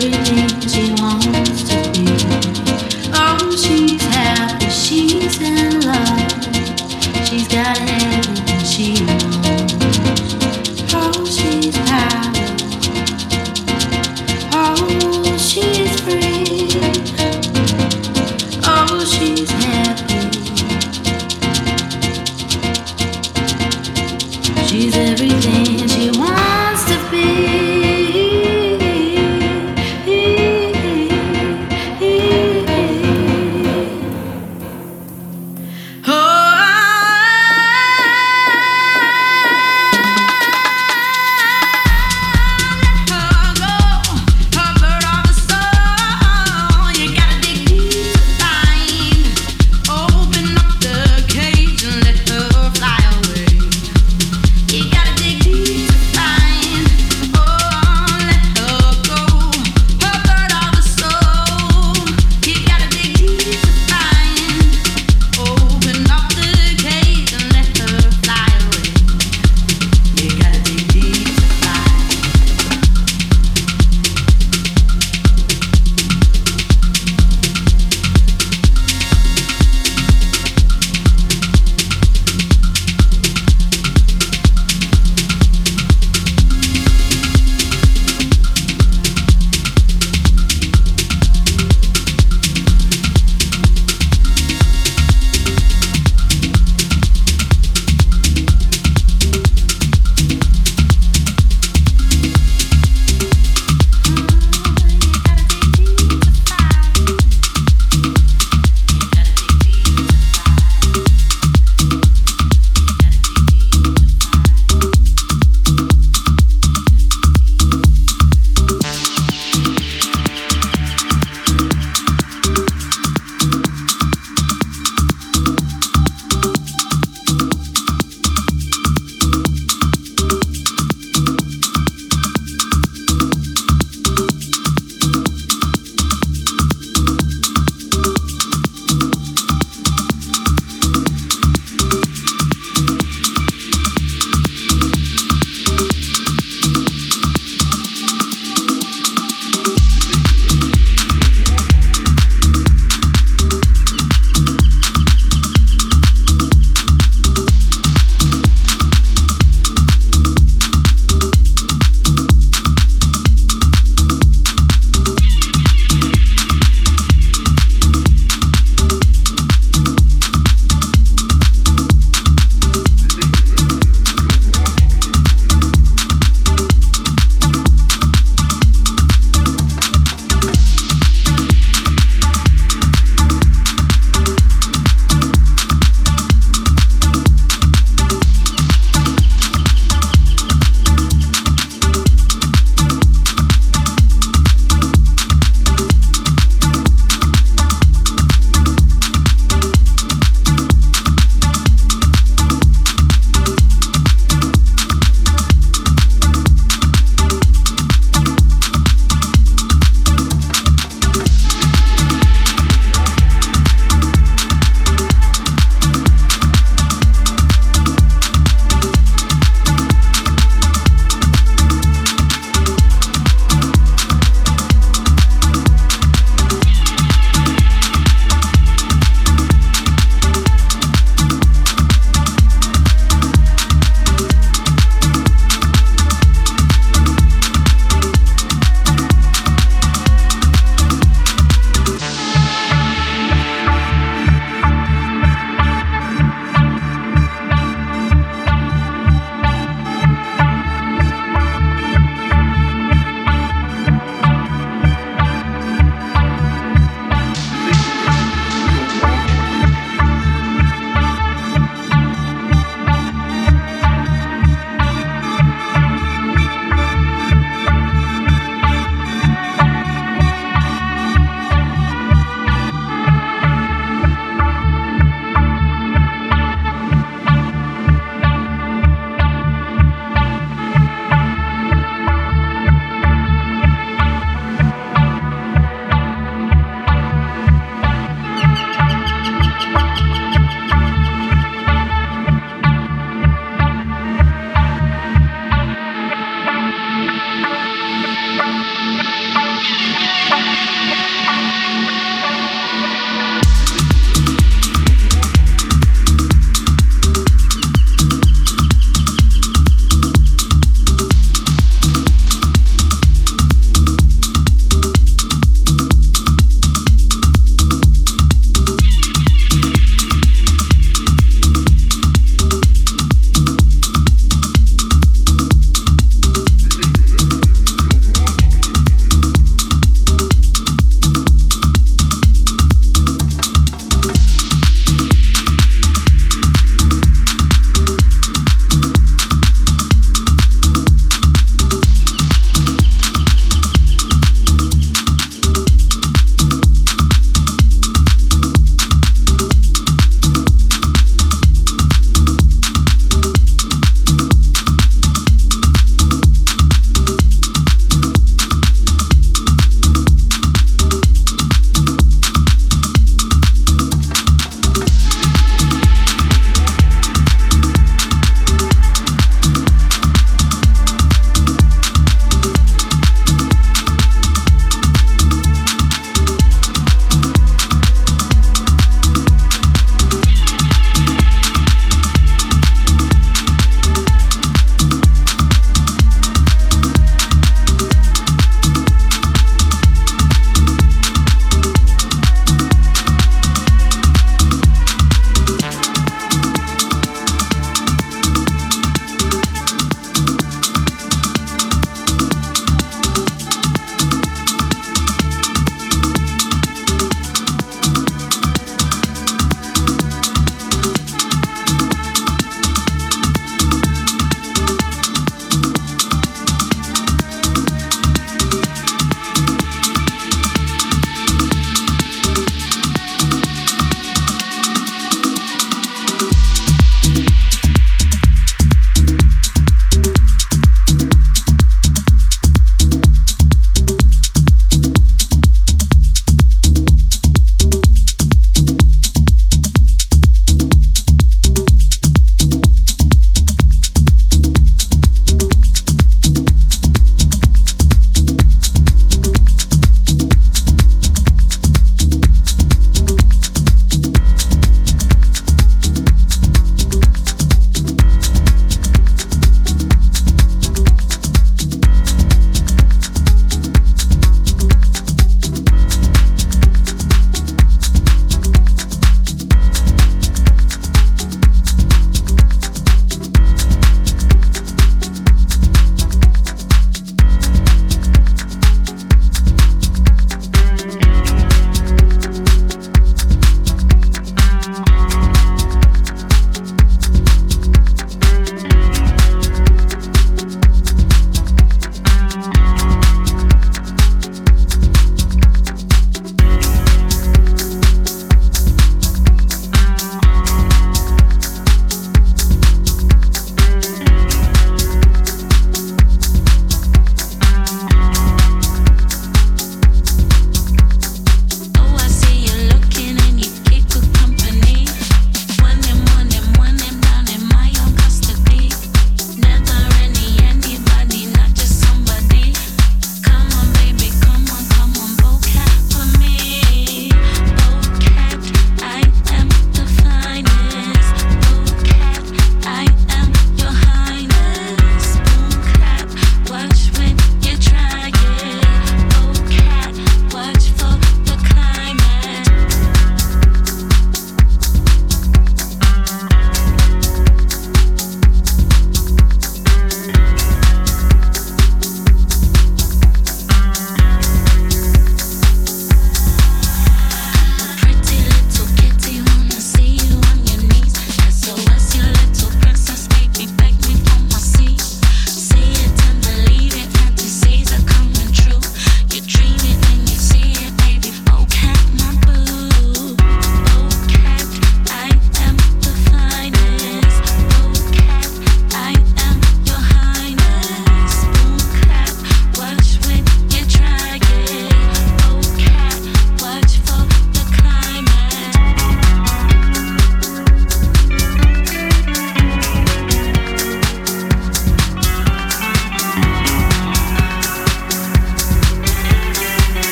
every dream.